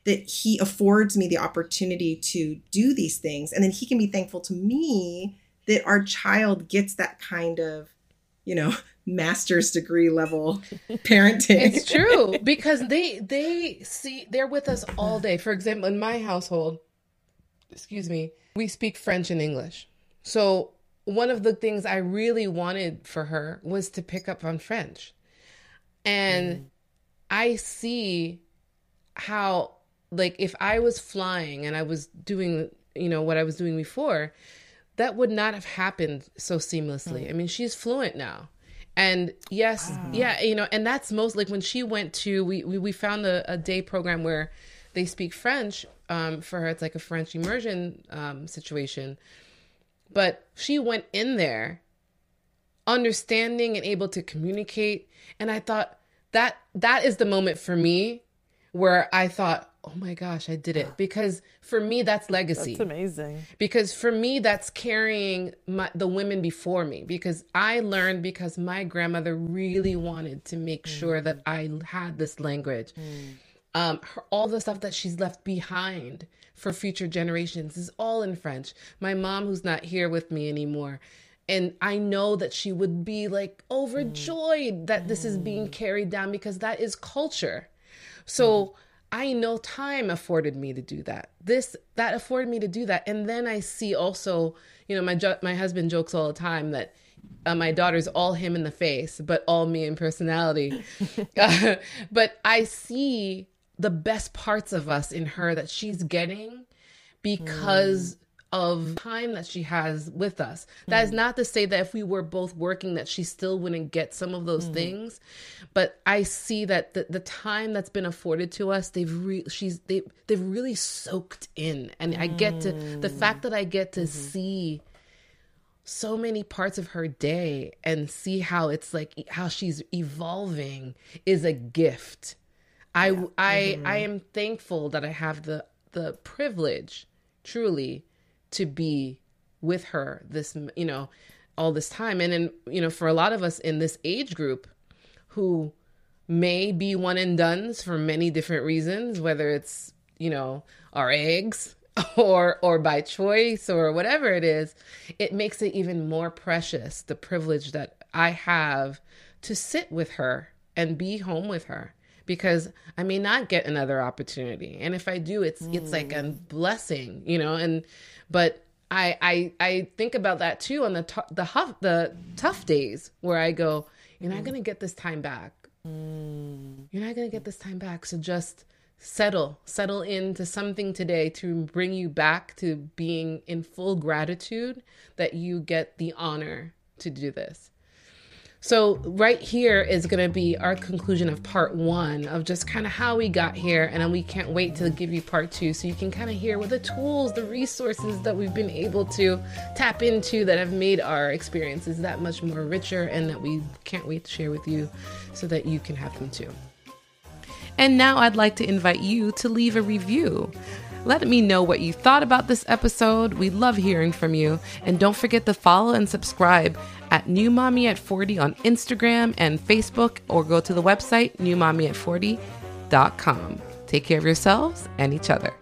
that he affords me the opportunity to do these things and then he can be thankful to me that our child gets that kind of you know master's degree level parenting It's true because they they see they're with us all day. For example, in my household, excuse me, we speak French and English. So one of the things I really wanted for her was to pick up on French. And mm. I see how like if I was flying and I was doing, you know, what I was doing before, that would not have happened so seamlessly. I mean, she's fluent now. And yes, yeah, you know, and that's most like when she went to we we, we found a, a day program where they speak French um, for her. It's like a French immersion um, situation. But she went in there understanding and able to communicate. And I thought that that is the moment for me where I thought, oh my gosh, I did it. Because for me, that's legacy. That's amazing. because for me that's carrying my, the women before me. Because i learned because my grandmother really wanted to make mm. sure that i had this language. Mm. Um, her, all the stuff that she's left behind for future generations is all in french. My mom who's not here with me anymore. And I know that she would be like mm. overjoyed that this is being carried down because that is culture. So I know time afforded me to do that. This that afforded me to do that, and then I see also, you know, my jo- my husband jokes all the time that uh, my daughter's all him in the face, but all me in personality. uh, but I see the best parts of us in her that she's getting because of time that she has with us. That is mm-hmm. not to say that if we were both working that she still wouldn't get some of those mm-hmm. things, but I see that the, the time that's been afforded to us, they've re- she's they they've really soaked in, and I get to the mm. fact that I get to mm-hmm. see so many parts of her day and see how it's like how she's evolving is a gift. I I I am thankful that I have the the privilege truly to be with her this you know all this time. And then you know for a lot of us in this age group who may be one and dones for many different reasons whether it's you know our eggs or or by choice or whatever it is it makes it even more precious the privilege that i have to sit with her and be home with her because i may not get another opportunity and if i do it's it's like a mm. blessing you know and but I, I I think about that too on the t- the huff, the tough days where I go, you're not mm. gonna get this time back. Mm. You're not gonna get this time back. So just settle, settle into something today to bring you back to being in full gratitude that you get the honor to do this. So, right here is going to be our conclusion of part one of just kind of how we got here. And we can't wait to give you part two so you can kind of hear what the tools, the resources that we've been able to tap into that have made our experiences that much more richer and that we can't wait to share with you so that you can have them too. And now I'd like to invite you to leave a review. Let me know what you thought about this episode. We love hearing from you. And don't forget to follow and subscribe at New Mommy at 40 on Instagram and Facebook, or go to the website newmommyat40.com. Take care of yourselves and each other.